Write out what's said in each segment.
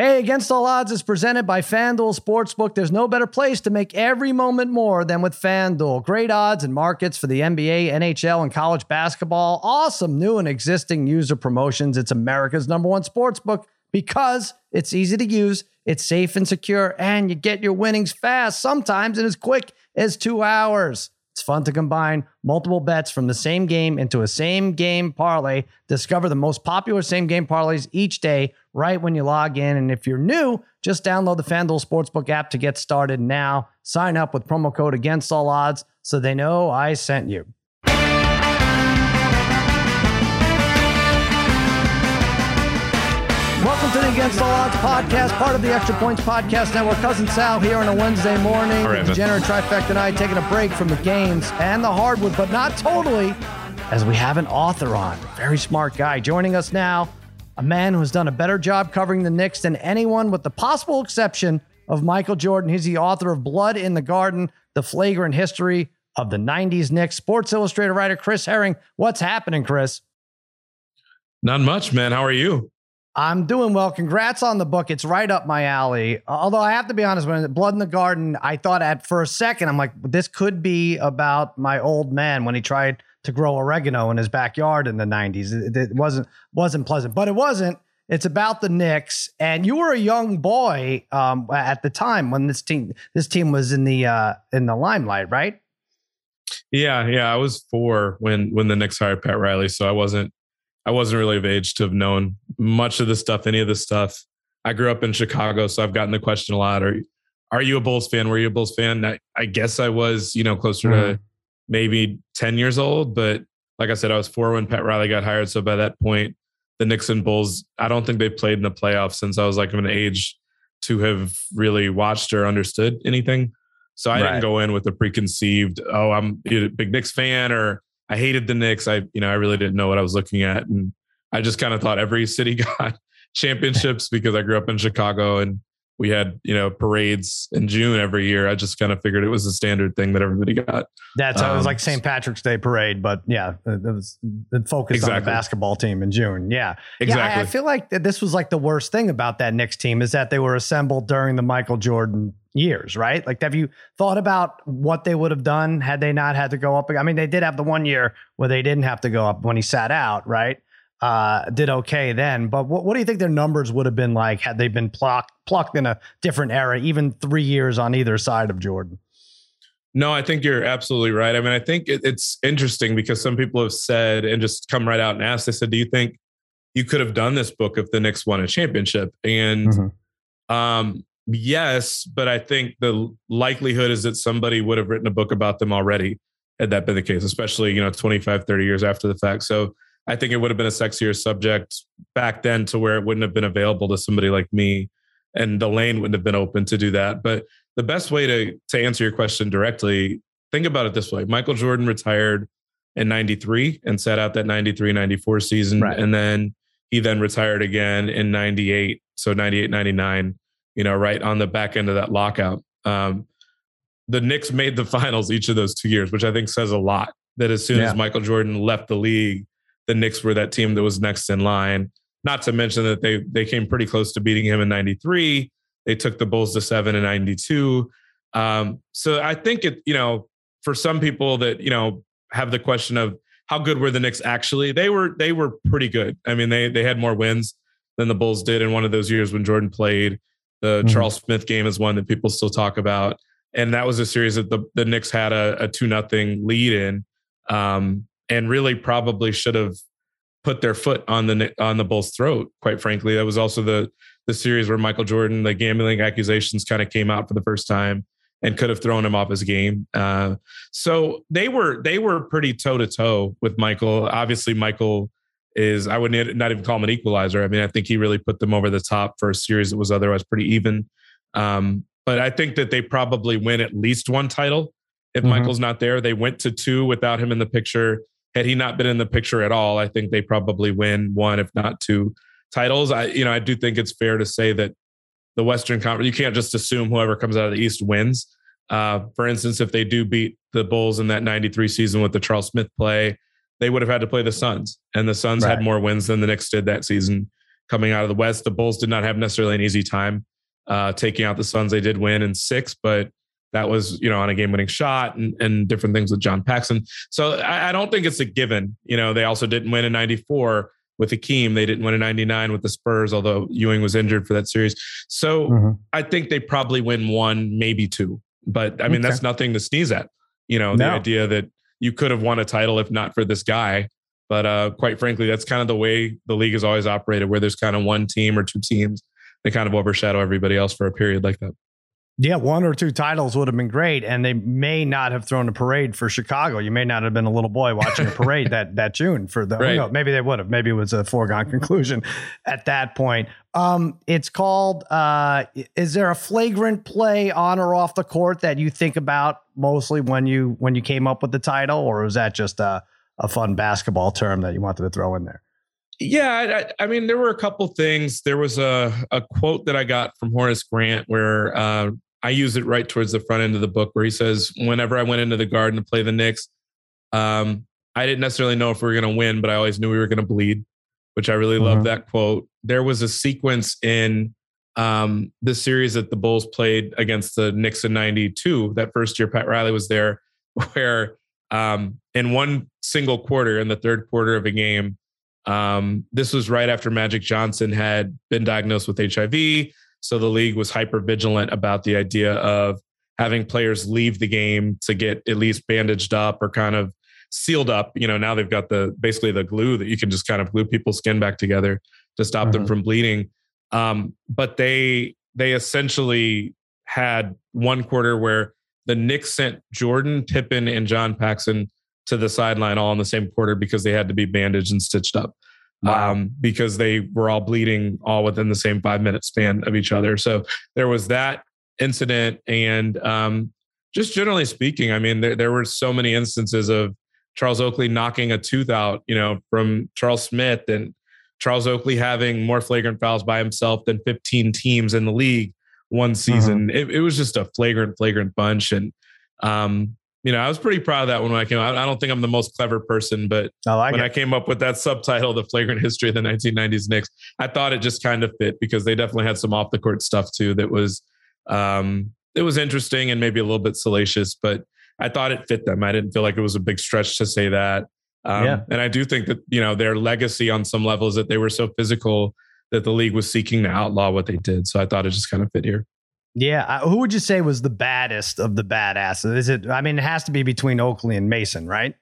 Hey, Against All Odds is presented by FanDuel Sportsbook. There's no better place to make every moment more than with FanDuel. Great odds and markets for the NBA, NHL, and college basketball. Awesome new and existing user promotions. It's America's number one sportsbook because it's easy to use, it's safe and secure, and you get your winnings fast, sometimes in as quick as two hours. It's fun to combine multiple bets from the same game into a same game parlay. Discover the most popular same game parlays each day right when you log in. And if you're new, just download the FanDuel Sportsbook app to get started now. Sign up with promo code against all odds so they know I sent you. Welcome to the Against All Odds podcast, part of the Extra Points Podcast Network. Cousin Sal here on a Wednesday morning. All right, the. Degenerate Trifecta and I taking a break from the games and the hardwood, but not totally, as we have an author on. Very smart guy joining us now. A man who has done a better job covering the Knicks than anyone, with the possible exception of Michael Jordan. He's the author of Blood in the Garden, the flagrant history of the 90s Knicks. Sports Illustrated writer Chris Herring. What's happening, Chris? Not much, man. How are you? I'm doing well. Congrats on the book. It's right up my alley. Although I have to be honest, when Blood in the Garden, I thought at for a second, I'm like, this could be about my old man when he tried to grow oregano in his backyard in the 90s. It, it wasn't wasn't pleasant, but it wasn't. It's about the Knicks, and you were a young boy um, at the time when this team this team was in the uh, in the limelight, right? Yeah, yeah. I was four when when the Knicks hired Pat Riley, so I wasn't I wasn't really of age to have known much of this stuff, any of this stuff. I grew up in Chicago, so I've gotten the question a lot. Are are you a Bulls fan? Were you a Bulls fan? I, I guess I was, you know, closer Mhm. to maybe 10 years old. But like I said, I was four when Pat Riley got hired. So by that point, the Knicks and Bulls, I don't think they played in the playoffs since I was like of an age to have really watched or understood anything. So I Right. didn't go in with a preconceived, oh, I'm a big Knicks fan or I hated the Knicks. I, you know, I really didn't know what I was looking at. And I just kind of thought every city got championships because I grew up in Chicago and we had, you know, parades in June every year. I just kind of figured it was a standard thing that everybody got. That's how it was Um, like St. Patrick's Day parade, but yeah, it it was it focused on the basketball team in June. Yeah, Exactly. Yeah, I, I feel like this was like the worst thing about that Knicks team is that they were assembled during the Michael Jordan years, right? Like, have you thought about what they would have done had they not had to go up? I mean, they did have the one year where they didn't have to go up when he sat out, right? Uh, did okay then, but what, what do you think their numbers would have been like had they been plucked plucked in a different era, even three years on either side of Jordan? No, I think you're absolutely right. I mean, I think it, it's interesting because some people have said and just come right out and asked. They said, "Do you think you could have done this book if the Knicks won a championship?" And Mhm. um, yes, but I think the likelihood is that somebody would have written a book about them already had that been the case, especially you know 25, 30 years after the fact. So I think it would have been a sexier subject back then to where it wouldn't have been available to somebody like me, and the lane wouldn't have been open to do that. But the best way to to answer your question directly, think about it this way: Michael Jordan retired in '93 and sat out that '93 '94 season, Right. and then he then retired again in '98. So '98 '99, you know, right on the back end of that lockout. Um, the Knicks made the finals each of those two years, which I think says a lot. That as soon Yeah. as Michael Jordan left the league, the Knicks were that team that was next in line. Not to mention that they they came pretty close to beating him in '93. They took the Bulls to seven in '92. Um, so I think it, you know, for some people that you know have the question of how good were the Knicks actually? They were they were pretty good. I mean, they they had more wins than the Bulls did in one of those years when Jordan played. The Mhm. Charles Smith game is one that people still talk about, and that was a series that the the Knicks had a, a two nothing lead in, um, and really probably should have put their foot on the on the Bulls' throat. Quite frankly, that was also the the series where Michael Jordan the gambling accusations kind of came out for the first time and could have thrown him off his game. Uh, so they were they were pretty toe to toe with Michael. Obviously, Michael is I would not even call him an equalizer. I mean, I think he really put them over the top for a series that was otherwise pretty even. Um, but I think that they probably win at least one title if Mhm. Michael's not there. They went to two without him in the picture. Had he not been in the picture at all, I think they probably win one, if not two titles. I, you know, I do think it's fair to say that the Western Conference, you can't just assume whoever comes out of the East wins. Uh, for instance, if they do beat the Bulls in that 93 season with the Charles Smith play, they would have had to play the Suns. And the Suns Right. had more wins than the Knicks did that season. coming out of the West. The Bulls did not have necessarily an easy time uh, taking out the Suns. They did win in six, but that was you know on a game winning shot and, and different things with John Paxson. So I, I, don't think it's a given. You know, they also didn't win in '94 with Hakeem. They didn't win in '99 with the Spurs, although Ewing was injured for that series. So mm-hmm. I think they probably win one, maybe two. But I mean, okay. that's nothing to sneeze at. You know, no. the idea that you could have won a title if not for this guy. But uh, quite frankly, that's kind of the way the league has always operated, where there's kind of one team or two teams that kind of overshadow everybody else for a period like that. Yeah, one or two titles would have been great, and they may not have thrown a parade for Chicago. You may not have been a little boy watching a parade that that June for the. Right. Know, maybe they would have. Maybe it was a foregone conclusion at that point. Um, it's called. Uh, is there a flagrant play on or off the court that you think about mostly when you when you came up with the title, or was that just a a fun basketball term that you wanted to throw in there? Yeah, I, I, mean, there were a couple things. There was a, a quote that I got from Horace Grant where uh, I use it right towards the front end of the book, where he says, "Whenever I went into the Garden to play the Knicks, um, I didn't necessarily know if we were going to win, but I always knew we were going to bleed." Which I really mm-hmm. love that quote. There was a sequence in um, the series that the Bulls played against the Knicks in '92. That first year, Pat Riley was there, where um, in one single quarter, in the third quarter of a game, um, this was right after Magic Johnson had been diagnosed with HIV. So the league was hyper vigilant about the idea of having players leave the game to get at least bandaged up or kind of sealed up. You know, now they've got the basically the glue that you can just kind of glue people's skin back together to stop mm-hmm. them from bleeding. Um, but they they essentially had one quarter where the Knicks sent Jordan, Pippen, and John Paxson to the sideline all in the same quarter because they had to be bandaged and stitched up. Wow. Um, because they were all bleeding all within the same five minute span of each other. So there was that incident. And um, just generally speaking, I mean, there, there were so many instances of Charles Oakley knocking a tooth out, you know, from Charles Smith and Charles Oakley having more flagrant fouls by himself than 15 teams in the league one season. Uh-huh. It, it, was just a flagrant, flagrant bunch. And um, you know, I was pretty proud of that one when I came out. I don't think I'm the most clever person, but I like when it. I came up with that subtitle, The Flagrant History of the 1990s Knicks, I thought it just kind of fit because they definitely had some off the court stuff too that was um it was interesting and maybe a little bit salacious, but I thought it fit them. I didn't feel like it was a big stretch to say that. Um, yeah. and I do think that, you know, their legacy on some levels that they were so physical that the league was seeking to outlaw what they did. So I thought it just kind of fit here. Yeah, who would you say was the baddest of the badasses? Is it? I mean, it has to be between Oakley and Mason, right?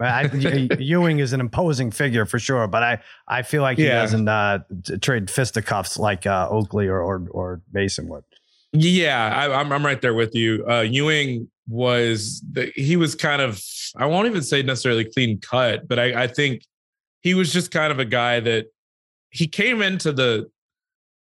I, Ewing is an imposing figure for sure, but I, I feel like he yeah. doesn't uh, trade fisticuffs like uh, Oakley or, or, or Mason would. Yeah, I, am I'm, I'm right there with you. Uh, Ewing was the, he was kind of I won't even say necessarily clean cut, but I, I think he was just kind of a guy that he came into the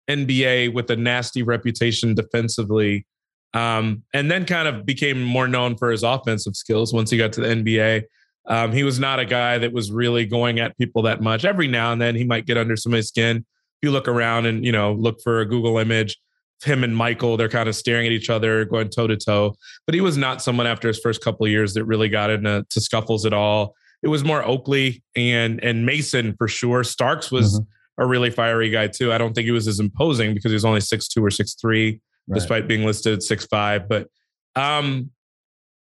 NBA with a nasty reputation defensively, um, and then kind of became more known for his offensive skills once he got to the NBA. Um, he was not a guy that was really going at people that much. Every now and then he might get under somebody's skin. If you look around and you know look for a Google image, him and Michael, they're kind of staring at each other, going toe to toe. But he was not someone after his first couple years that really got into scuffles at all. It was more Oakley and and Mason for sure. Starks was. Mm-hmm a really fiery guy too. I don't think he was as imposing because he was only six two or six three, right. despite being listed six five. But um,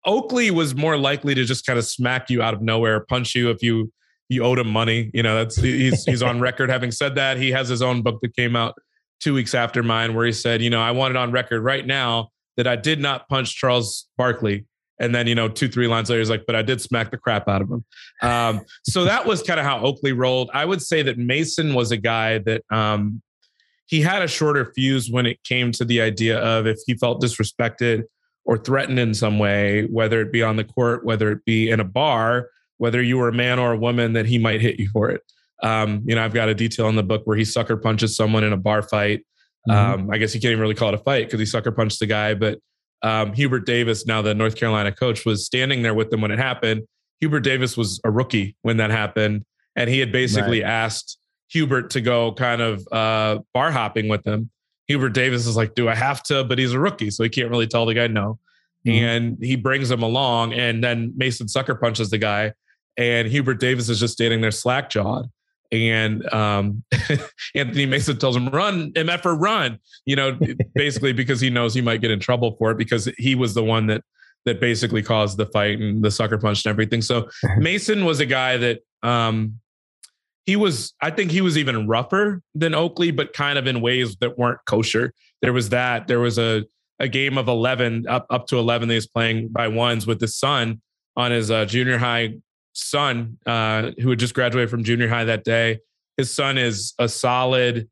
Oakley was more likely to just kind of smack you out of nowhere, punch you if you you owed him money. You know, that's he's he's on record having said that. He has his own book that came out two weeks after mine where he said, you know, I want it on record right now that I did not punch Charles Barkley and then, you know, two, three lines later, he's like, but I did smack the crap out of him. Um, so that was kind of how Oakley rolled. I would say that Mason was a guy that um, he had a shorter fuse when it came to the idea of if he felt disrespected or threatened in some way, whether it be on the court, whether it be in a bar, whether you were a man or a woman, that he might hit you for it. Um, you know, I've got a detail in the book where he sucker punches someone in a bar fight. Mm-hmm. Um, I guess you can't even really call it a fight because he sucker punched the guy, but um, Hubert Davis, now the North Carolina coach, was standing there with them when it happened. Hubert Davis was a rookie when that happened, and he had basically right. asked Hubert to go kind of uh, bar hopping with him. Hubert Davis is like, "Do I have to?" But he's a rookie, so he can't really tell the guy no. Mm-hmm. And he brings him along, and then Mason sucker punches the guy, and Hubert Davis is just standing there slack jawed. And um, Anthony Mason tells him, "Run, MF, run!" You know, basically because he knows he might get in trouble for it because he was the one that that basically caused the fight and the sucker punch and everything. So Mason was a guy that um, he was. I think he was even rougher than Oakley, but kind of in ways that weren't kosher. There was that. There was a a game of eleven up up to eleven. They was playing by ones with his son on his uh, junior high son uh, who had just graduated from junior high that day. His son is a solid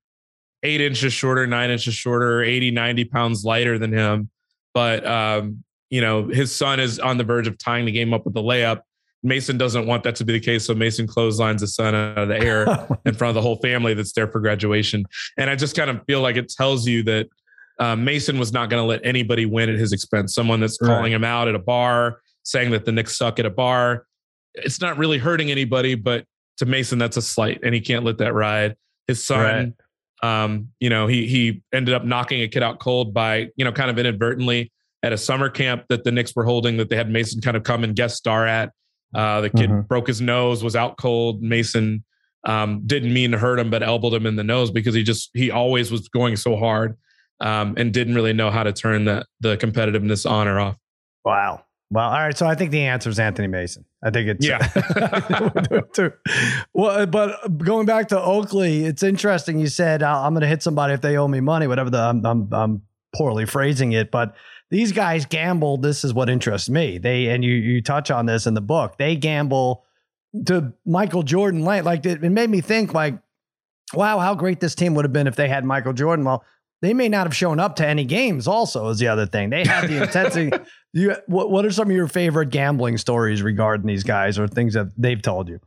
eight inches shorter, nine inches shorter, 80, 90 pounds lighter than him. But, um, you know, his son is on the verge of tying the game up with the layup. Mason doesn't want that to be the case. So Mason clotheslines his son out of the air in front of the whole family that's there for graduation. And I just kind of feel like it tells you that uh, Mason was not going to let anybody win at his expense. Someone that's calling right. him out at a bar, saying that the Knicks suck at a bar, it's not really hurting anybody, but to Mason, that's a slight, and he can't let that ride. His son, right. um, you know, he he ended up knocking a kid out cold by, you know, kind of inadvertently at a summer camp that the Knicks were holding that they had Mason kind of come and guest star at. Uh, the kid mm-hmm. broke his nose, was out cold. Mason um, didn't mean to hurt him, but elbowed him in the nose because he just he always was going so hard um, and didn't really know how to turn the the competitiveness on or off. Wow. Well, all right. So I think the answer is Anthony Mason. I think it's yeah. well, but going back to Oakley, it's interesting. You said I'm going to hit somebody if they owe me money. Whatever the I'm, I'm, I'm poorly phrasing it, but these guys gamble. This is what interests me. They and you you touch on this in the book. They gamble to Michael Jordan light. Like it, it made me think like, wow, how great this team would have been if they had Michael Jordan. Well, they may not have shown up to any games. Also, is the other thing they have the intensity. You, what, what are some of your favorite gambling stories regarding these guys, or things that they've told you?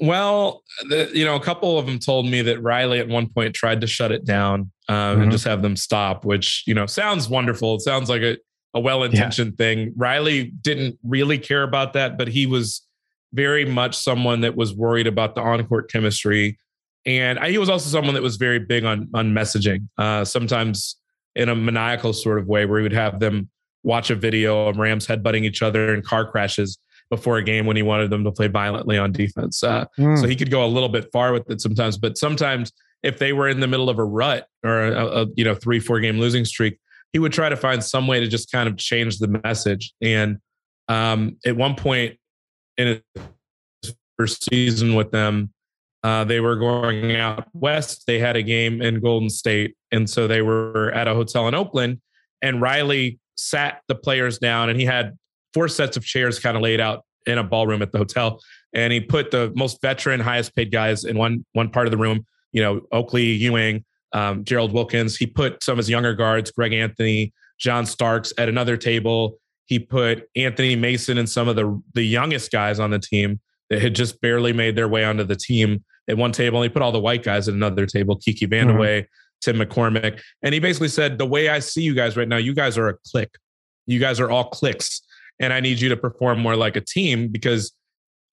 Well, the, you know, a couple of them told me that Riley at one point tried to shut it down um, mm-hmm. and just have them stop, which you know sounds wonderful. It sounds like a, a well-intentioned yeah. thing. Riley didn't really care about that, but he was very much someone that was worried about the on-court chemistry and I, he was also someone that was very big on on messaging. Uh, sometimes in a maniacal sort of way, where he would have them watch a video of Rams headbutting each other in car crashes before a game when he wanted them to play violently on defense. Uh, mm. So he could go a little bit far with it sometimes. But sometimes, if they were in the middle of a rut or a, a you know three four game losing streak, he would try to find some way to just kind of change the message. And um, at one point in his first season with them, uh, they were going out west. They had a game in Golden State. And so they were at a hotel in Oakland. And Riley sat the players down and he had four sets of chairs kind of laid out in a ballroom at the hotel. And he put the most veteran, highest paid guys in one one part of the room, you know, Oakley, Ewing, um, Gerald Wilkins. He put some of his younger guards, Greg Anthony, John Starks, at another table. He put Anthony Mason and some of the the youngest guys on the team that had just barely made their way onto the team at one table and he put all the white guys at another table, Kiki Vandeweghe, mm-hmm. Tim McCormick. And he basically said, the way I see you guys right now, you guys are a clique. You guys are all cliques. And I need you to perform more like a team because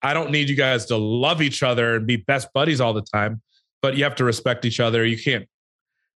I don't need you guys to love each other and be best buddies all the time, but you have to respect each other. You can't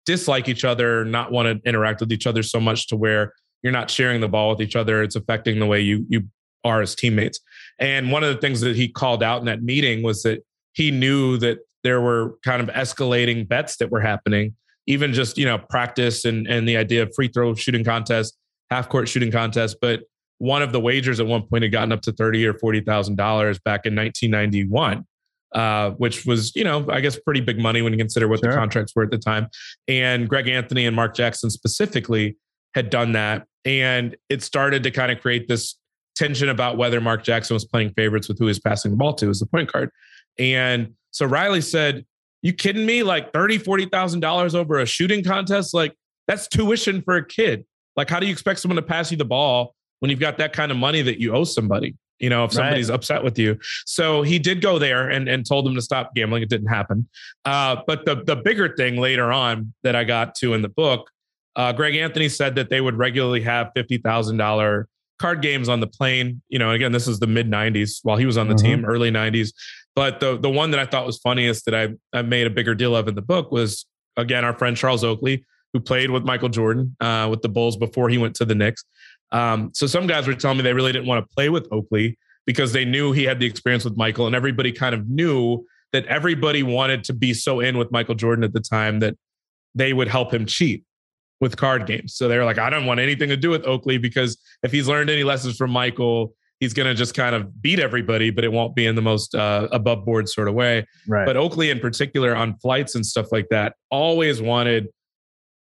dislike each other, not want to interact with each other so much to where you're not sharing the ball with each other. It's affecting the way you you are as teammates. And one of the things that he called out in that meeting was that he knew that there were kind of escalating bets that were happening, even just, you know, practice and, and the idea of free throw shooting contest, half court shooting contest. But one of the wagers at one point had gotten up to thirty or forty thousand dollars back in 1991, uh, which was, you know, I guess pretty big money when you consider what sure. the contracts were at the time. And Greg Anthony and Mark Jackson specifically had done that, and it started to kind of create this tension about whether Mark Jackson was playing favorites with who he was passing the ball to as the point guard. And so Riley said, You kidding me? Like thirty, forty thousand dollars over a shooting contest? Like that's tuition for a kid. Like, how do you expect someone to pass you the ball when you've got that kind of money that you owe somebody? You know, if somebody's right. upset with you. So he did go there and, and told them to stop gambling. It didn't happen. Uh, but the the bigger thing later on that I got to in the book, uh, Greg Anthony said that they would regularly have fifty thousand dollar card games on the plane. You know, again, this is the mid '90s while he was on the mm-hmm. team, early '90s. But the the one that I thought was funniest that I, I made a bigger deal of in the book was again our friend Charles Oakley, who played with Michael Jordan uh, with the Bulls before he went to the Knicks. Um, so some guys were telling me they really didn't want to play with Oakley because they knew he had the experience with Michael, and everybody kind of knew that everybody wanted to be so in with Michael Jordan at the time that they would help him cheat with card games. So they were like, I don't want anything to do with Oakley because if he's learned any lessons from Michael, he's going to just kind of beat everybody, but it won't be in the most uh, above board sort of way. Right. But Oakley, in particular, on flights and stuff like that, always wanted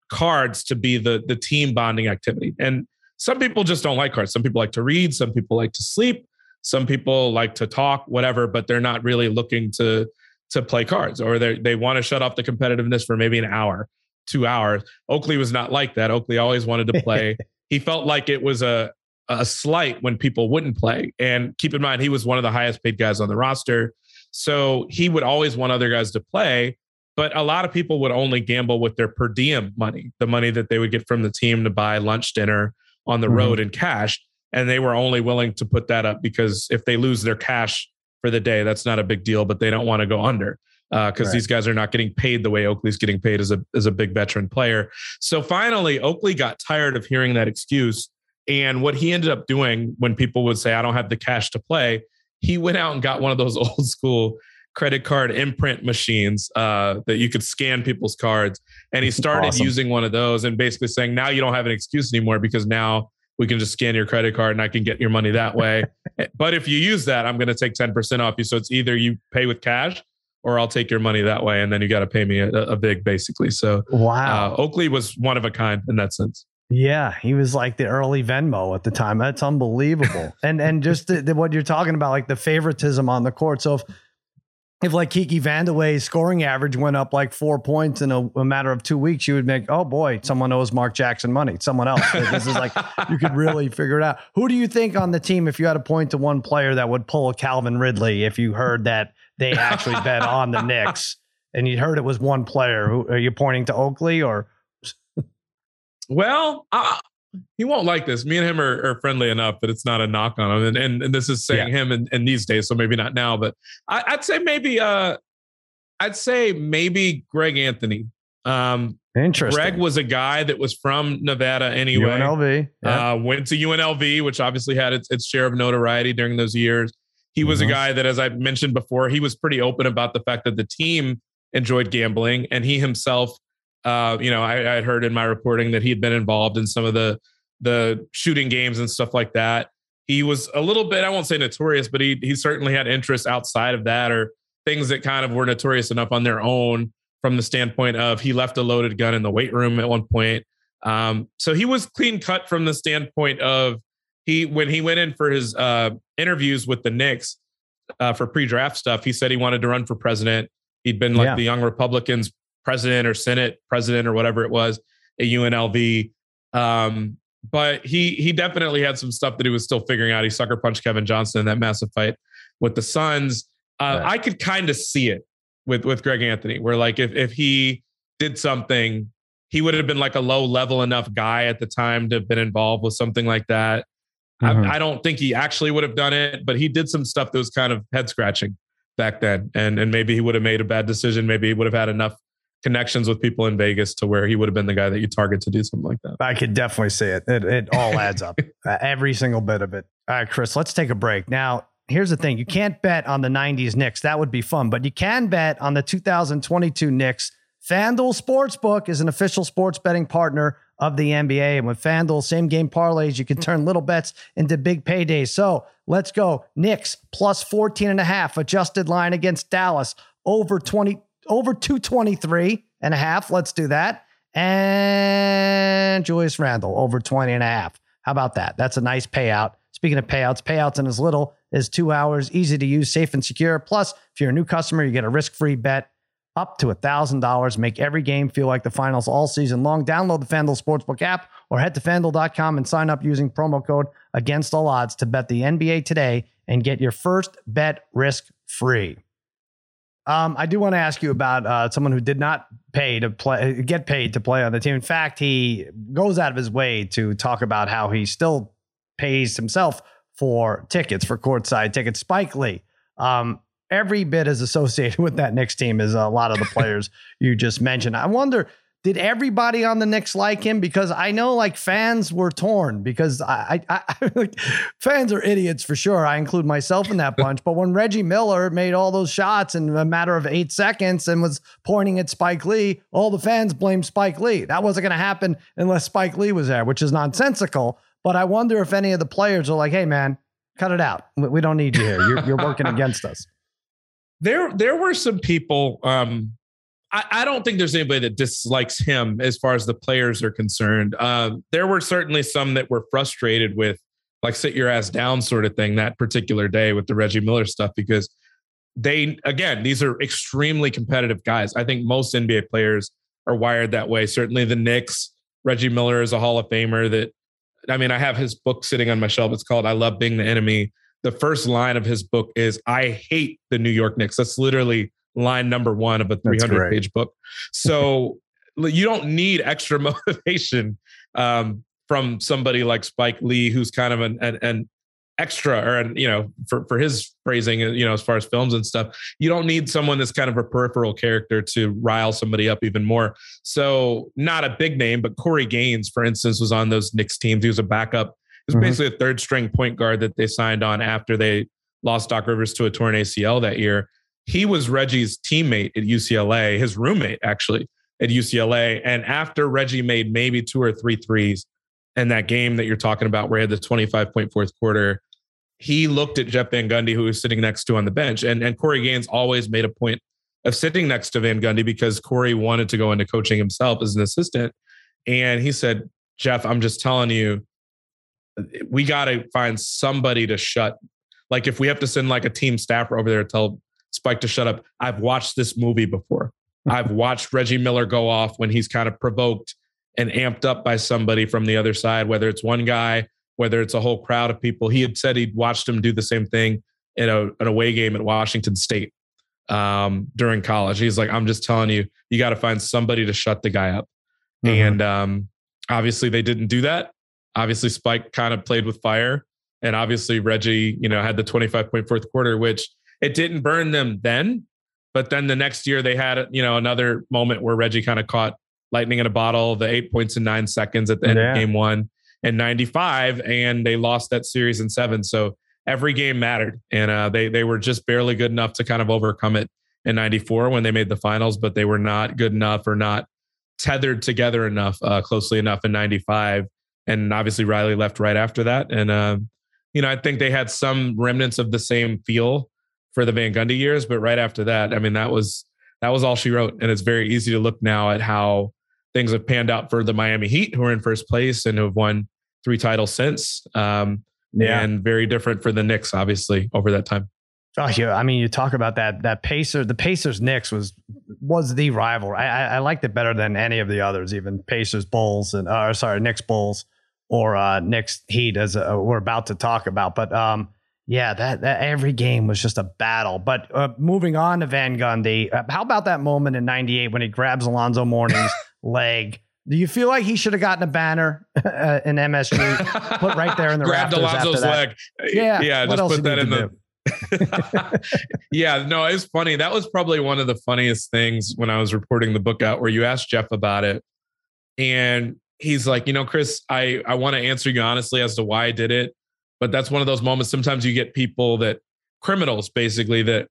cards to be the the team bonding activity. And some people just don't like cards. Some people like to read. Some people like to sleep. Some people like to talk, whatever. But they're not really looking to to play cards, or they they want to shut off the competitiveness for maybe an hour, two hours. Oakley was not like that. Oakley always wanted to play. he felt like it was a a slight when people wouldn't play. And keep in mind, he was one of the highest paid guys on the roster. So he would always want other guys to play. But a lot of people would only gamble with their per diem money, the money that they would get from the team to buy lunch, dinner on the mm-hmm. road in cash. And they were only willing to put that up because if they lose their cash for the day, that's not a big deal, but they don't want to go under because uh, these guys are not getting paid the way Oakley's getting paid as a as a big veteran player. So finally, Oakley got tired of hearing that excuse and what he ended up doing when people would say, I don't have the cash to play, he went out and got one of those old school credit card imprint machines uh, that you could scan people's cards. And he started awesome. using one of those and basically saying, now you don't have an excuse anymore because now we can just scan your credit card and I can get your money that way. but if you use that, I'm going to take 10% off you. So it's either you pay with cash or I'll take your money that way. And then you got to pay me a, a, big, basically. So wow. Uh, Oakley was one of a kind in that sense. Yeah, he was like the early Venmo at the time. That's unbelievable. and and just the, the, what you're talking about, like the favoritism on the court. So if if like Kiki Vandeweghe's scoring average went up like four points in a, a, matter of two weeks, you would make, oh boy, someone owes Mark Jackson money. Someone else. this is like you could really figure it out. Who do you think on the team, if you had to point to one player that would pull a Calvin Ridley, if you heard that they actually bet on the Knicks and you heard it was one player? Who, are you pointing to Oakley or? Well, uh, he won't like this. Me and him are, are, friendly enough but it's not a knock on him. And and, and this is saying yeah. him and, in, these days, so maybe not now, but I, would say maybe uh I'd say maybe Greg Anthony. Um Interesting. Greg was a guy that was from Nevada anyway. UNLV. Yeah. Uh, went to UNLV, which obviously had its, its share of notoriety during those years. He was mm-hmm. a guy that, as I mentioned before, he was pretty open about the fact that the team enjoyed gambling and he himself uh, you know, I, I had heard in my reporting that he had been involved in some of the the shooting games and stuff like that. He was a little bit, I won't say notorious, but he he certainly had interests outside of that or things that kind of were notorious enough on their own from the standpoint of he left a loaded gun in the weight room at one point. Um, so he was clean cut from the standpoint of he when he went in for his uh, interviews with the Knicks uh, for pre-draft stuff, he said he wanted to run for president. He'd been like yeah. the Young Republicans president or senate president or whatever it was at UNLV. Um, but he he definitely had some stuff that he was still figuring out. He sucker punched Kevin Johnson in that massive fight with the Suns. Uh, I could kind of see it with with Greg Anthony, where like if if he did something, he would have been like a low level enough guy at the time to have been involved with something like that. Mm-hmm. I, I, don't think he actually would have done it, but he did some stuff that was kind of head scratching back then, and and maybe he would have made a bad decision. Maybe he would have had enough connections with people in Vegas to where he would have been the guy that you target to do something like that. I could definitely see it. It, it all adds up, uh, every single bit of it. All right, Chris, let's take a break. Now, here's the thing you can't bet on the 90s Knicks. That would be fun, but you can bet on the 2022 Knicks. FanDuel Sportsbook is an official sports betting partner of the NBA. And with FanDuel same game parlays, you can turn little bets into big paydays. So let's go. Knicks plus 14 and a half adjusted line against Dallas over 20 over 223 and a half. Let's do that. And Julius Randle over 20 and a half. How about that? That's a nice payout. Speaking of payouts, payouts in as little as two hours, easy to use, safe and secure. Plus, if you're a new customer, you get a risk free bet up to $1,000. Make every game feel like the finals all season long. Download the FanDuel Sportsbook app or head to fanduel.com and sign up using promo code against all odds to bet the NBA today and get your first bet risk free. Um, I do want to ask you about uh, someone who did not pay to play, get paid to play on the team. In fact, he goes out of his way to talk about how he still pays himself for tickets for courtside tickets. Spike Lee, um, every bit is associated with that Knicks team as a lot of the players you just mentioned. I wonder did everybody on the Knicks like him? Because I know like fans were torn because I, I, I like, fans are idiots for sure. I include myself in that bunch. but when Reggie Miller made all those shots in a matter of eight seconds and was pointing at Spike Lee, all the fans blamed Spike Lee. That wasn't going to happen unless Spike Lee was there, which is nonsensical. But I wonder if any of the players are like, "Hey, man, cut it out. We don't need you here. You're, you're working against us." There, there were some people. Um, I, I, don't think there's anybody that dislikes him as far as the players are concerned. Um, there were certainly some that were frustrated with, like, sit your ass down sort of thing that particular day with the Reggie Miller stuff because they, again, these are extremely competitive guys. I think most NBA players are wired that way. Certainly the Knicks. Reggie Miller is a Hall of Famer that, I mean, I have his book sitting on my shelf. It's called I Love Being the Enemy. The first line of his book is I hate the New York Knicks. That's literally line number one of a 300 page book. So you don't need extra motivation um, from somebody like Spike Lee, who's kind of an, an, an extra or an, you know for for his phrasing you know as far as films and stuff you don't need someone that's kind of a peripheral character to rile somebody up even more. So not a big name but corey gaines for instance was on those Knicks teams. He was a backup. He was mm-hmm. basically a third string point guard that they signed on after they lost doc rivers to a torn acl that year he was Reggie's teammate at UCLA, his roommate actually at UCLA. And after Reggie made maybe two or three threes in that game that you're talking about, where he had the 25 point fourth quarter, he looked at Jeff Van Gundy, who was sitting next to on the bench. And, and Corey Gaines always made a point of sitting next to Van Gundy because Corey wanted to go into coaching himself as an assistant. And he said, Jeff, I'm just telling you, we got to find somebody to shut. Like if we have to send like a team staffer over there to tell Spike to shut up. I've watched this movie before. I've watched Reggie Miller go off when he's kind of provoked and amped up by somebody from the other side, whether it's one guy, whether it's a whole crowd of people. He had said he'd watched him do the same thing in a, an away game at Washington State um, during college. He's like, I'm just telling you, you got to find somebody to shut the guy up. Mm-hmm. And um, obviously, they didn't do that. Obviously, Spike kind of played with fire. And obviously, Reggie, you know, had the 25 point fourth quarter, which it didn't burn them then, but then the next year they had you know another moment where Reggie kind of caught lightning in a bottle, the eight points in nine seconds at the end yeah. of game one in 95 and they lost that series in seven so every game mattered and uh, they they were just barely good enough to kind of overcome it in 94 when they made the finals but they were not good enough or not tethered together enough uh, closely enough in 95 and obviously riley left right after that and uh, you know i think they had some remnants of the same feel for the Van Gundy years, but right after that, I mean, that was that was all she wrote, and it's very easy to look now at how things have panned out for the Miami Heat, who are in first place and have won three titles since. Um, yeah. and very different for the Knicks, obviously, over that time. Oh yeah, I mean, you talk about that that Pacer, the Pacers Knicks was was the rival. I, I, I liked it better than any of the others, even Pacers Bulls and uh, sorry Knicks Bulls or uh, Knicks Heat, as uh, we're about to talk about. But um, yeah, that, that every game was just a battle. But uh, moving on to Van Gundy, uh, how about that moment in '98 when he grabs Alonzo Mourning's leg? Do you feel like he should have gotten a banner uh, in MSG put right there in the grabbed Alonzo's leg? Yeah, yeah, What just put that in the. yeah, no, it's funny. That was probably one of the funniest things when I was reporting the book out, where you asked Jeff about it, and he's like, you know, Chris, I I want to answer you honestly as to why I did it but that's one of those moments. Sometimes you get people that criminals basically that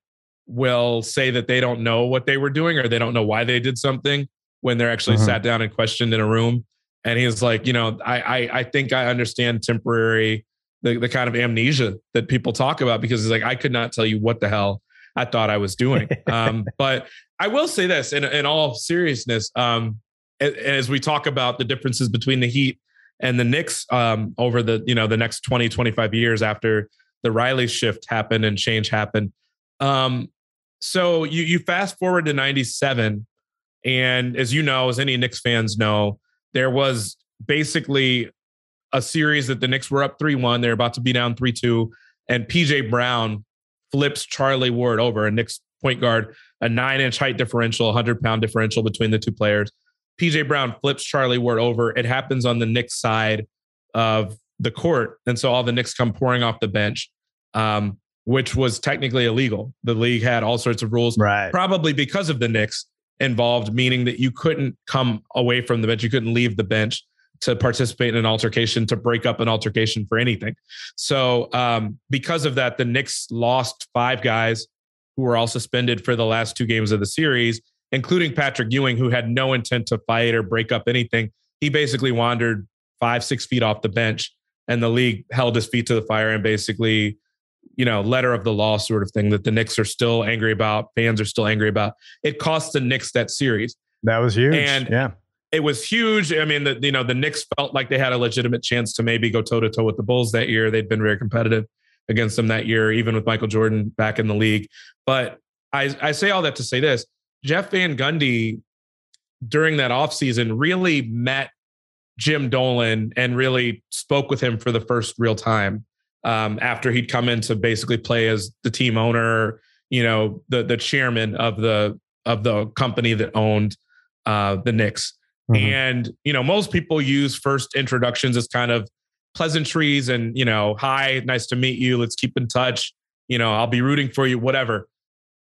will say that they don't know what they were doing or they don't know why they did something when they're actually uh-huh. sat down and questioned in a room. And he's like, you know, I, I, I think I understand temporary the, the kind of amnesia that people talk about because he's like, I could not tell you what the hell I thought I was doing. um, but I will say this in, in all seriousness, um, as we talk about the differences between the Heat and the Knicks um, over the you know the next 20 25 years after the Riley shift happened and change happened. Um, so you you fast forward to 97 and as you know as any Knicks fans know there was basically a series that the Knicks were up 3-1 they're about to be down 3-2 and PJ Brown flips Charlie Ward over a Knicks point guard a 9-inch height differential 100 pound differential between the two players PJ Brown flips Charlie Ward over. It happens on the Knicks side of the court. And so all the Knicks come pouring off the bench, um, which was technically illegal. The league had all sorts of rules, right. probably because of the Knicks. involved, meaning that you couldn't come away from the bench, you couldn't leave the bench to participate in an altercation, to break up an altercation for anything. So, um, because of that, the Knicks lost five guys who were all suspended for the last two games of the series, including Patrick Ewing, who had no intent to fight or break up anything. He basically wandered five, six feet off the bench, and the league held his feet to the fire and basically you know, letter of the law sort of thing that the Knicks are still angry about, fans are still angry about. It cost the Knicks that series. That was huge. And yeah. It was huge. I mean, the, you know, the Knicks felt like they had a legitimate chance to maybe go toe to toe with the Bulls that year. They'd been very competitive against them that year, even with Michael Jordan back in the league. But I, I say all that to say this Jeff Van Gundy during that offseason really met Jim Dolan and really spoke with him for the first real time um, after he'd come in to basically play as the team owner, you know, the the chairman of the of the company that owned uh, the Knicks. Mm-hmm. And you know, most people use first introductions as kind of pleasantries and you know, hi, nice to meet you. Let's keep in touch. You know, I'll be rooting for you, whatever.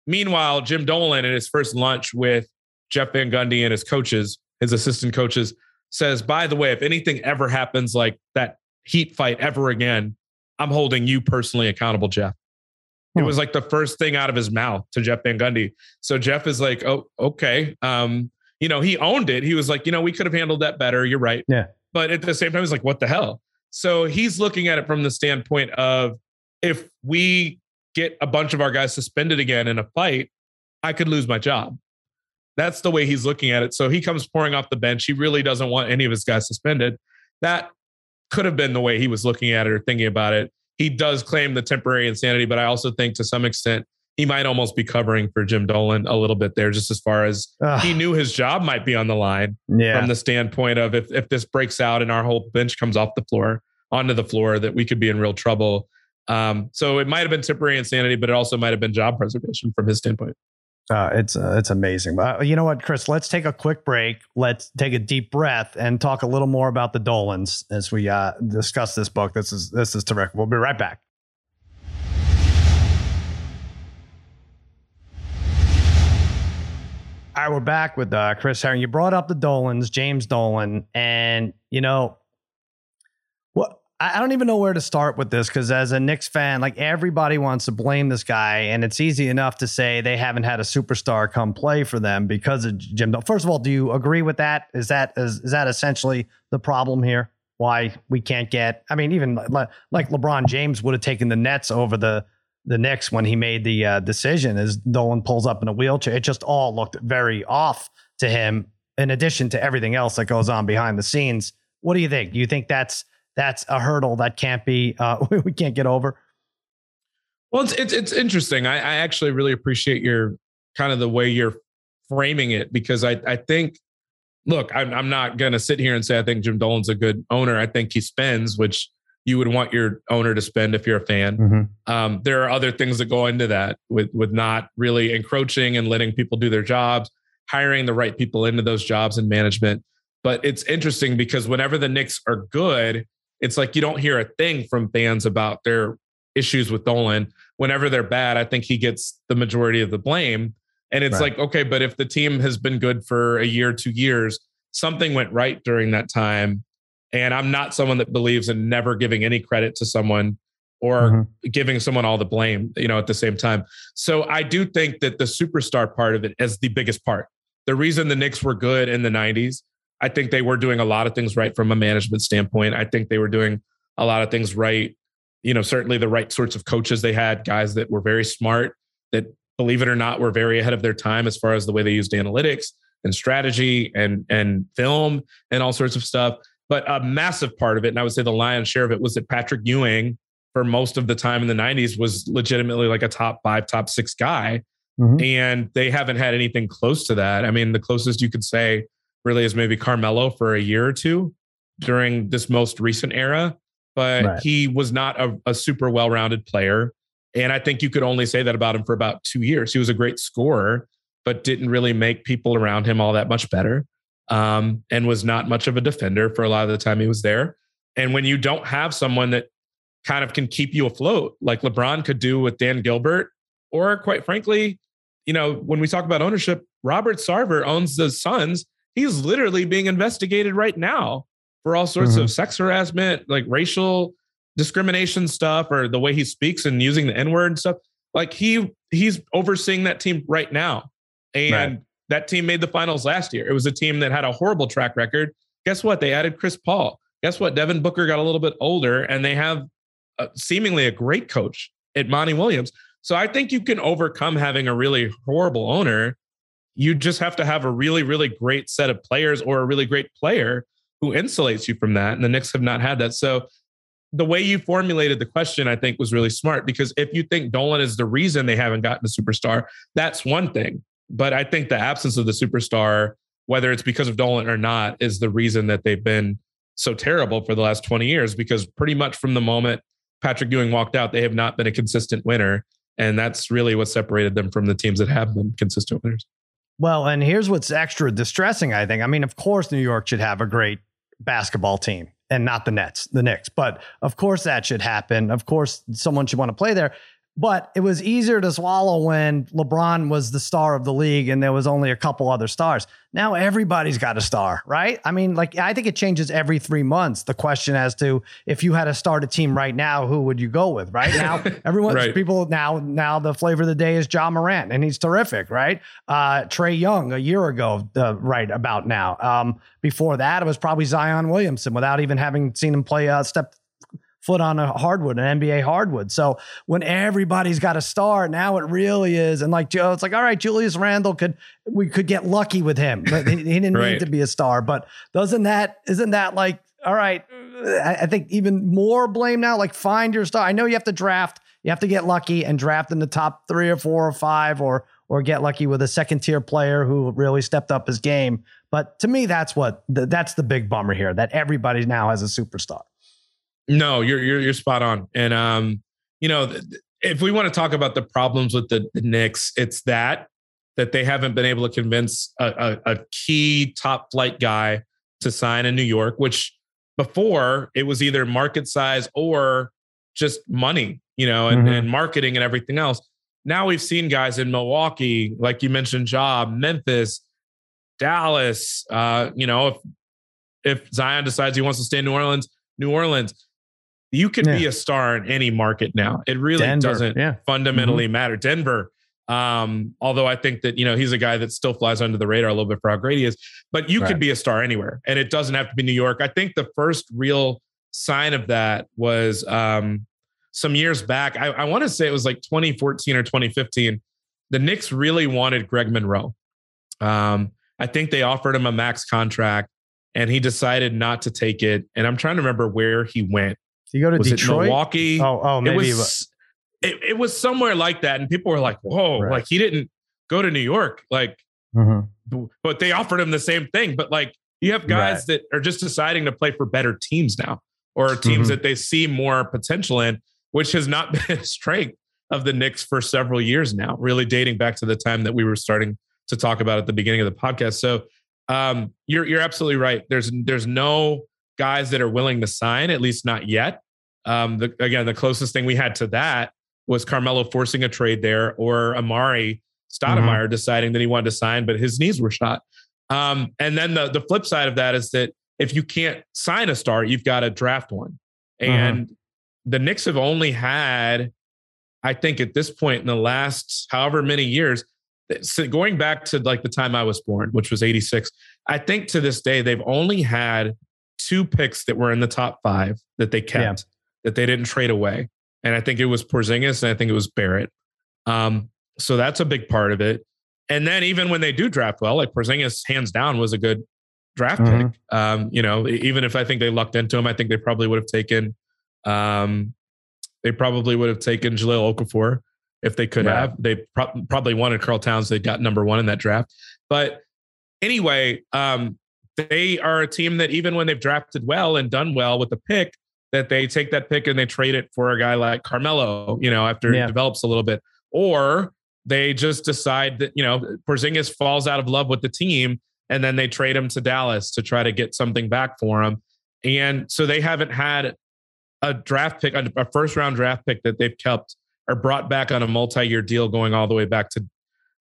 Meanwhile, Jim Dolan in his first lunch with Jeff Van Gundy and his coaches, his assistant coaches, says, by the way, if anything ever happens like that heat fight ever again, I'm holding you personally accountable, Jeff. It was like the first thing out of his mouth to Jeff Van Gundy. So Jeff is like, oh, okay. Um, you know, he owned it. He was like, you know, we could have handled that better. You're right. Yeah. But at the same time, he's like, what the hell? So he's looking at it from the standpoint of if we get a bunch of our guys suspended again in a fight, I could lose my job. That's the way he's looking at it. So he comes pouring off the bench. He really doesn't want any of his guys suspended. That could have been the way he was looking at it or thinking about it. He does claim the temporary insanity, but I also think to some extent he might almost be covering for Jim Dolan a little bit there, just as far as Ugh. he knew his job might be on the line yeah. from the standpoint of if, if this breaks out and our whole bench comes off the floor onto the floor, that we could be in real trouble. Um, so it might have been temporary insanity, but it also might have been job preservation from his standpoint. Uh, it's uh, it's amazing. But uh, you know what, Chris? Let's take a quick break. Let's take a deep breath and talk a little more about the Dolans as we uh, discuss this book. This is this is terrific. We'll be right back. All right, we're back with uh, Chris Herring. You brought up the Dolans, James Dolan, and you know I don't even know where to start with this because as a Knicks fan, like everybody wants to blame this guy, and it's easy enough to say they haven't had a superstar come play for them because of Jim. First of all, do you agree with that? Is that is, is that essentially the problem here? Why we can't get? I mean, even like, like LeBron James would have taken the Nets over the the Knicks when he made the uh, decision. As Dolan pulls up in a wheelchair, it just all looked very off to him. In addition to everything else that goes on behind the scenes, what do you think? Do you think that's that's a hurdle that can't be uh, we can't get over. Well, it's it's, it's interesting. I, I actually really appreciate your kind of the way you're framing it because I I think look I'm I'm not going to sit here and say I think Jim Dolan's a good owner. I think he spends which you would want your owner to spend if you're a fan. Mm-hmm. Um, there are other things that go into that with with not really encroaching and letting people do their jobs, hiring the right people into those jobs and management. But it's interesting because whenever the Knicks are good, it's like you don't hear a thing from fans about their issues with Dolan. Whenever they're bad, I think he gets the majority of the blame. And it's right. like, okay, but if the team has been good for a year, two years, something went right during that time. And I'm not someone that believes in never giving any credit to someone or mm-hmm. giving someone all the blame, you know, at the same time. So I do think that the superstar part of it is the biggest part. The reason the Knicks were good in the 90s I think they were doing a lot of things right from a management standpoint. I think they were doing a lot of things right. You know, certainly the right sorts of coaches they had, guys that were very smart, that believe it or not, were very ahead of their time as far as the way they used analytics and strategy and and film and all sorts of stuff. But a massive part of it, and I would say the lion's share of it, was that Patrick Ewing, for most of the time in the 90s, was legitimately like a top five, top six guy. Mm-hmm. And they haven't had anything close to that. I mean, the closest you could say really is maybe Carmelo for a year or two during this most recent era, but right. he was not a, a super well rounded player. And I think you could only say that about him for about two years. He was a great scorer, but didn't really make people around him all that much better um, and was not much of a defender for a lot of the time he was there. And when you don't have someone that kind of can keep you afloat, like LeBron could do with Dan Gilbert, or quite frankly, you know, when we talk about ownership, Robert Sarver owns the Suns. He's literally being investigated right now for all sorts mm-hmm. of sex harassment, like racial discrimination stuff, or the way he speaks and using the N word and stuff. Like he he's overseeing that team right now, and right. that team made the finals last year. It was a team that had a horrible track record. Guess what? They added Chris Paul. Guess what? Devin Booker got a little bit older, and they have a, seemingly a great coach at Monty Williams. So I think you can overcome having a really horrible owner. You just have to have a really, really great set of players or a really great player who insulates you from that. And the Knicks have not had that. So the way you formulated the question, I think, was really smart because if you think Dolan is the reason they haven't gotten a superstar, that's one thing. But I think the absence of the superstar, whether it's because of Dolan or not, is the reason that they've been so terrible for the last 20 years because pretty much from the moment Patrick Ewing walked out, they have not been a consistent winner. And that's really what separated them from the teams that have been consistent winners. Well, and here's what's extra distressing, I think. I mean, of course, New York should have a great basketball team and not the Nets, the Knicks. But of course, that should happen. Of course, someone should want to play there. But it was easier to swallow when LeBron was the star of the league and there was only a couple other stars. Now everybody's got a star, right? I mean, like I think it changes every three months. The question as to if you had to start a team right now, who would you go with? Right now, everyone, right. people now, now the flavor of the day is Ja Morant, and he's terrific, right? Uh, Trae Young a year ago, uh, right about now. Um, before that, it was probably Zion Williamson, without even having seen him play uh, step foot on a hardwood, an NBA hardwood. So when everybody's got a star, now it really is. And like Joe, it's like, all right, Julius Randle could we could get lucky with him. But he, he didn't right. need to be a star. But doesn't that isn't that like all right? I, I think even more blame now. Like find your star. I know you have to draft. You have to get lucky and draft in the top three or four or five or or get lucky with a second tier player who really stepped up his game. But to me, that's what the, that's the big bummer here that everybody now has a superstar. No, you're you're you're spot on. And um, you know, if we want to talk about the problems with the, the Knicks, it's that that they haven't been able to convince a, a, a key top flight guy to sign in New York, which before it was either market size or just money, you know, and, mm-hmm. and marketing and everything else. Now we've seen guys in Milwaukee, like you mentioned, Job, Memphis, Dallas. Uh, you know, if if Zion decides he wants to stay in New Orleans, New Orleans. You can yeah. be a star in any market now. It really Denver, doesn't yeah. fundamentally mm-hmm. matter. Denver, um, although I think that you know he's a guy that still flies under the radar a little bit for how great he is, but you right. could be a star anywhere, and it doesn't have to be New York. I think the first real sign of that was um, some years back. I, I want to say it was like 2014 or 2015. The Knicks really wanted Greg Monroe. Um, I think they offered him a max contract, and he decided not to take it. And I'm trying to remember where he went. You go to was Detroit? Milwaukee. Oh, oh, maybe. It was, it, it, was somewhere like that, and people were like, "Whoa!" Right. Like he didn't go to New York. Like, mm-hmm. but they offered him the same thing. But like, you have guys right. that are just deciding to play for better teams now, or teams mm-hmm. that they see more potential in, which has not been a strength of the Knicks for several years now. Really dating back to the time that we were starting to talk about at the beginning of the podcast. So, um, you're you're absolutely right. There's there's no guys that are willing to sign, at least not yet. Um, the, again, the closest thing we had to that was Carmelo forcing a trade there, or Amar'e Stoudemire mm-hmm. deciding that he wanted to sign, but his knees were shot. Um, and then the the flip side of that is that if you can't sign a star, you've got to draft one. Mm-hmm. And mm-hmm. the Knicks have only had, I think, at this point in the last however many years, going back to like the time I was born, which was 86, I think to this day, they've only had two picks that were in the top five that they kept yeah. that they didn't trade away. And I think it was Porzingis and I think it was Barrett. Um, so that's a big part of it. And then even when they do draft well, like Porzingis hands down was a good draft mm-hmm. pick. Um, you know, even if I think they lucked into him, I think they probably would have taken um, they probably would have taken Jahlil Okafor if they could right. have. They pro- probably wanted Karl Towns. They got number one in that draft. But anyway, um, they are a team that even when they've drafted well and done well with the pick, that they take that pick and they trade it for a guy like Carmelo, you know, after yeah. it develops a little bit. Or they just decide that, you know, Porzingis falls out of love with the team and then they trade him to Dallas to try to get something back for him. And so they haven't had a draft pick, a first round draft pick that they've kept or brought back on a multi year deal going all the way back to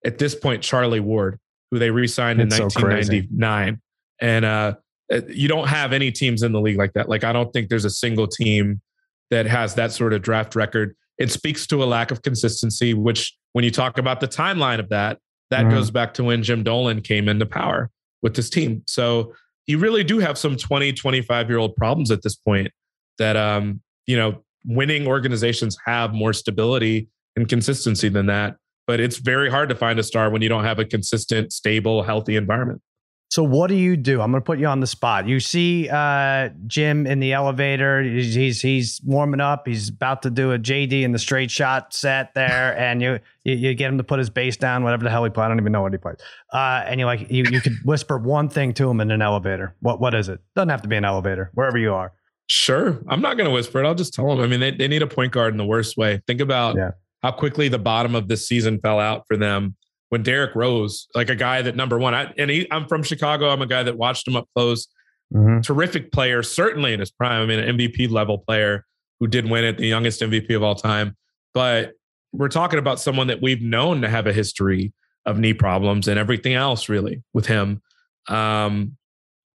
at this point Charlie Ward, who they re-signed in 1999, so and uh, uh, you don't have any teams in the league like that. Like I don't think there's a single team that has that sort of draft record. It speaks to a lack of consistency, which when you talk about the timeline of that, that mm-hmm. goes back to when Jim Dolan came into power with this team. So you really do have some 20, 25 year old problems at this point that, um, you know, winning organizations have more stability and consistency than that. But it's very hard to find a star when you don't have a consistent, stable, healthy environment. So what do you do? I'm going to put you on the spot. You see uh, Jim in the elevator. He's, he's, he's warming up. He's about to do a JD and the Straight Shot set there, and you, you, you get him to put his bass down, whatever the hell he played. I don't even know what he plays. Uh, and you like you you could whisper one thing to him in an elevator. What what is it? Doesn't have to be an elevator. Wherever you are. Sure, I'm not going to whisper it. I'll just tell him. I mean, they they need a point guard in the worst way. Think about yeah. how quickly the bottom of this season fell out for them when Derrick Rose, like a guy that number one, I, and he, I'm from Chicago. I'm a guy that watched him up close. Mm-hmm. Terrific player, certainly in his prime. I mean, an MVP level player who did win it, the youngest MVP of all time. But we're talking about someone that we've known to have a history of knee problems and everything else, really, with him. Um,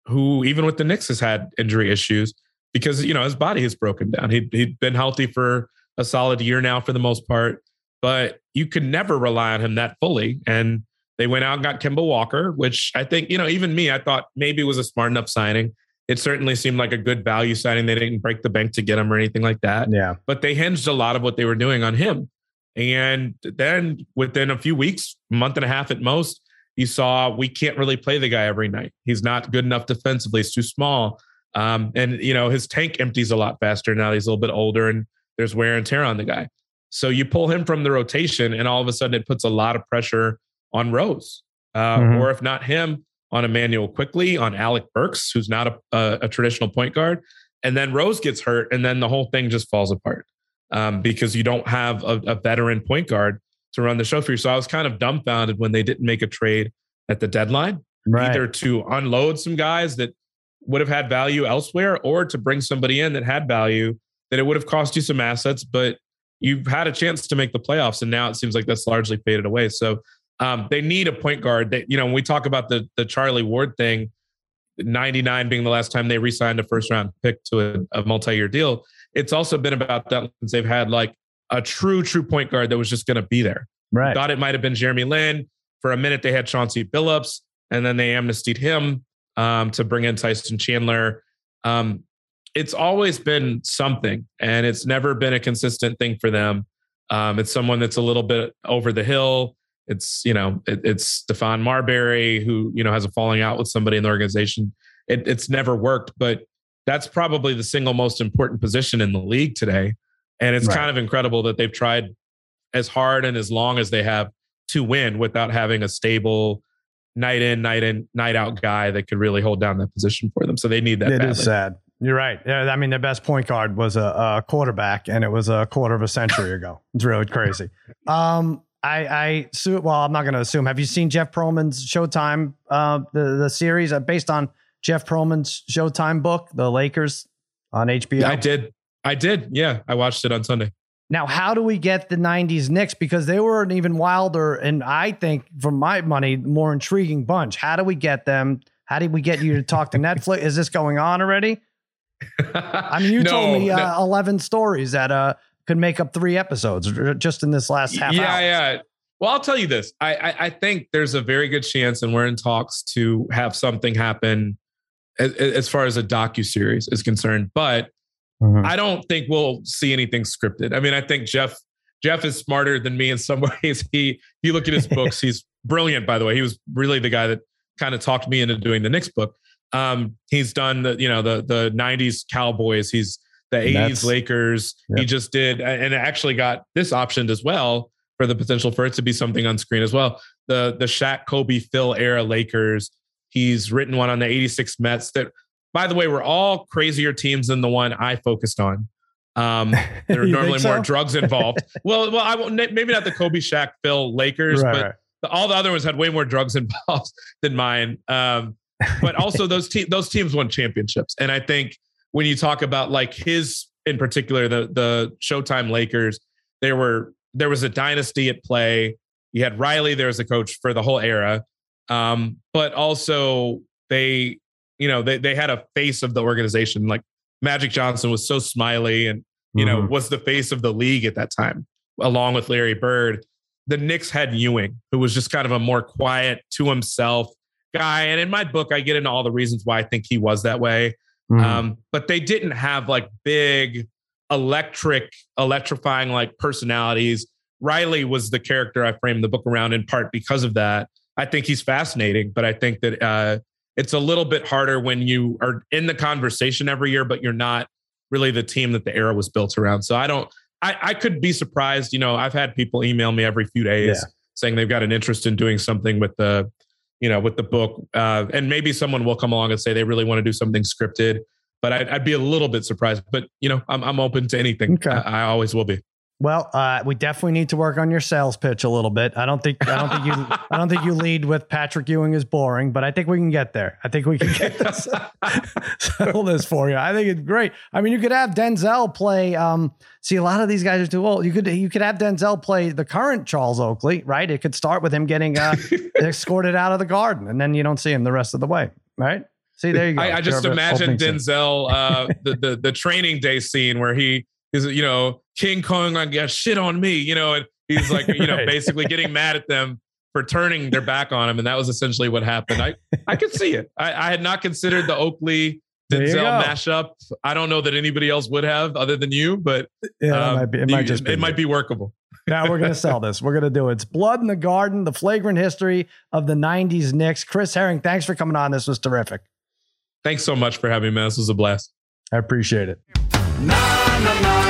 who even with the Knicks has had injury issues because you know his body has broken down. He he'd been healthy for a solid year now for the most part but you could never rely on him that fully. And they went out and got Kemba Walker, which I think, you know, even me, I thought maybe was a smart enough signing. It certainly seemed like a good value signing. They didn't break the bank to get him or anything like that. Yeah. But they hinged a lot of what they were doing on him. And then within a few weeks, month and a half at most, you saw we can't really play the guy every night. He's not good enough defensively. He's too small. Um, and you know, his tank empties a lot faster now. He's a little bit older and there's wear and tear on the guy. So you pull him from the rotation, and all of a sudden it puts a lot of pressure on Rose, uh, mm-hmm. or if not him, on Immanuel Quickley, on Alec Burks, who's not a, a, a, traditional point guard. And then Rose gets hurt, and then the whole thing just falls apart um, because you don't have a, a, veteran point guard to run the show for you. So I was kind of dumbfounded when they didn't make a trade at the deadline, right. either to unload some guys that would have had value elsewhere or to bring somebody in that had value that it would have cost you some assets, but you've had a chance to make the playoffs, and now it seems like that's largely faded away. So um, they need a point guard. That you know, when we talk about the the Charlie Ward thing, 99 being the last time they re-signed a first round pick to a, a multi-year deal, it's also been about that since they've had like a true, true point guard that was just going to be there. Right. Thought it might have been Jeremy Lin. For a minute, they had Chauncey Billups, and then they amnestied him um, to bring in Tyson Chandler. Um, it's always been something, and it's never been a consistent thing for them. Um, it's someone that's a little bit over the hill. It's you know it, it's Stephon Marbury who you know has a falling out with somebody in the organization. It, it's never worked, but that's probably the single most important position in the league today. And it's right. kind of incredible that they've tried as hard and as long as they have to win without having a stable night in, night in, night out guy that could really hold down that position for them. So they need that. It badly. is sad. You're right. I mean, their best point guard was a, a, quarterback, and it was a quarter of a century ago. It's really crazy. Um, I, I well, I'm not going to assume. Have you seen Jeff Pearlman's Showtime, uh, the the series uh, based on Jeff Pearlman's Showtime book, The Lakers, on HBO? I did. I did. Yeah, I watched it on Sunday. Now, how do we get the '90s Knicks? Because they were an even wilder, and I think, for my money, more intriguing bunch. How do we get them? How did we get you to talk to Netflix? Is this going on already? I mean, you no, told me uh, no. 11 stories that uh, could make up three episodes just in this last half yeah, hour. Yeah, Well, I'll tell you this. I, I, I think there's a very good chance, and we're in talks to have something happen as, as far as a docu series is concerned. But mm-hmm. I don't think we'll see anything scripted. I mean, I think Jeff Jeff is smarter than me in some ways. He, if you look at his books, he's brilliant. By the way, he was really the guy that kind of talked me into doing the next book. Um, he's done the you know the the '90s Cowboys. He's the '80s Lakers. He just did, and actually got this optioned as well for the potential for it to be something on screen as well. The the Shaq, Kobe, Phil era Lakers. He's written one on the '86 Mets. That, by the way, were all crazier teams than the one I focused on. Um, there are normally so? more drugs involved. well, well, I won't. Maybe not the Kobe, Shaq, Phil Lakers, right, but right. The, all the other ones had way more drugs involved than mine. Um, but also those te- those teams won championships. And I think when you talk about like his in particular, the the Showtime Lakers, there were there was a dynasty at play. You had Riley there as a coach for the whole era, um, but also they, you know, they they had a face of the organization. Like Magic Johnson was so smiley, and you mm-hmm. know was the face of the league at that time, along with Larry Bird. The Knicks had Ewing, who was just kind of a more quiet to himself guy. And in my book, I get into all the reasons why I think he was that way. Mm-hmm. Um, but they didn't have like big electric, electrifying like personalities. Riley was the character I framed the book around in part because of that. I think he's fascinating, but I think that uh, it's a little bit harder when you are in the conversation every year, but you're not really the team that the era was built around. So I don't, I, I could be surprised. You know, I've had people email me every few days yeah. saying they've got an interest in doing something with the you know, with the book. Uh, and maybe someone will come along and say they really want to do something scripted, but I'd, I'd be a little bit surprised. But you know, I'm I'm open to anything. Okay. I, I always will be. Well, uh, we definitely need to work on your sales pitch a little bit. I don't think I don't think you I don't think you lead with Patrick Ewing is boring, but I think we can get there. I think we can get this settle this for you. I think it's great. I mean, you could have Denzel play. Um, see, a lot of these guys are too old. You could you could have Denzel play the current Charles Oakley, right? It could start with him getting uh, escorted out of the garden, and then you don't see him the rest of the way, right? See, there you go. I, I just imagine Denzel, uh, the, the the training day scene where he is you know King Kong on got shit on me, you know, and he's like you know right. basically getting mad at them for turning their back on him, and that was essentially what happened. I I could see it. I, I had not considered the Oakley Denzel mashup. I don't know that anybody else would have other than you, but yeah, um, it might be. It might just be it might be workable. now we're going to sell this. We're going to do it. It's Blood in the Garden, the flagrant history of the 90s Knicks. Chris Herring, thanks for coming on. This was terrific. Thanks so much for having me, man. This was a blast. I appreciate it. Na, na, na.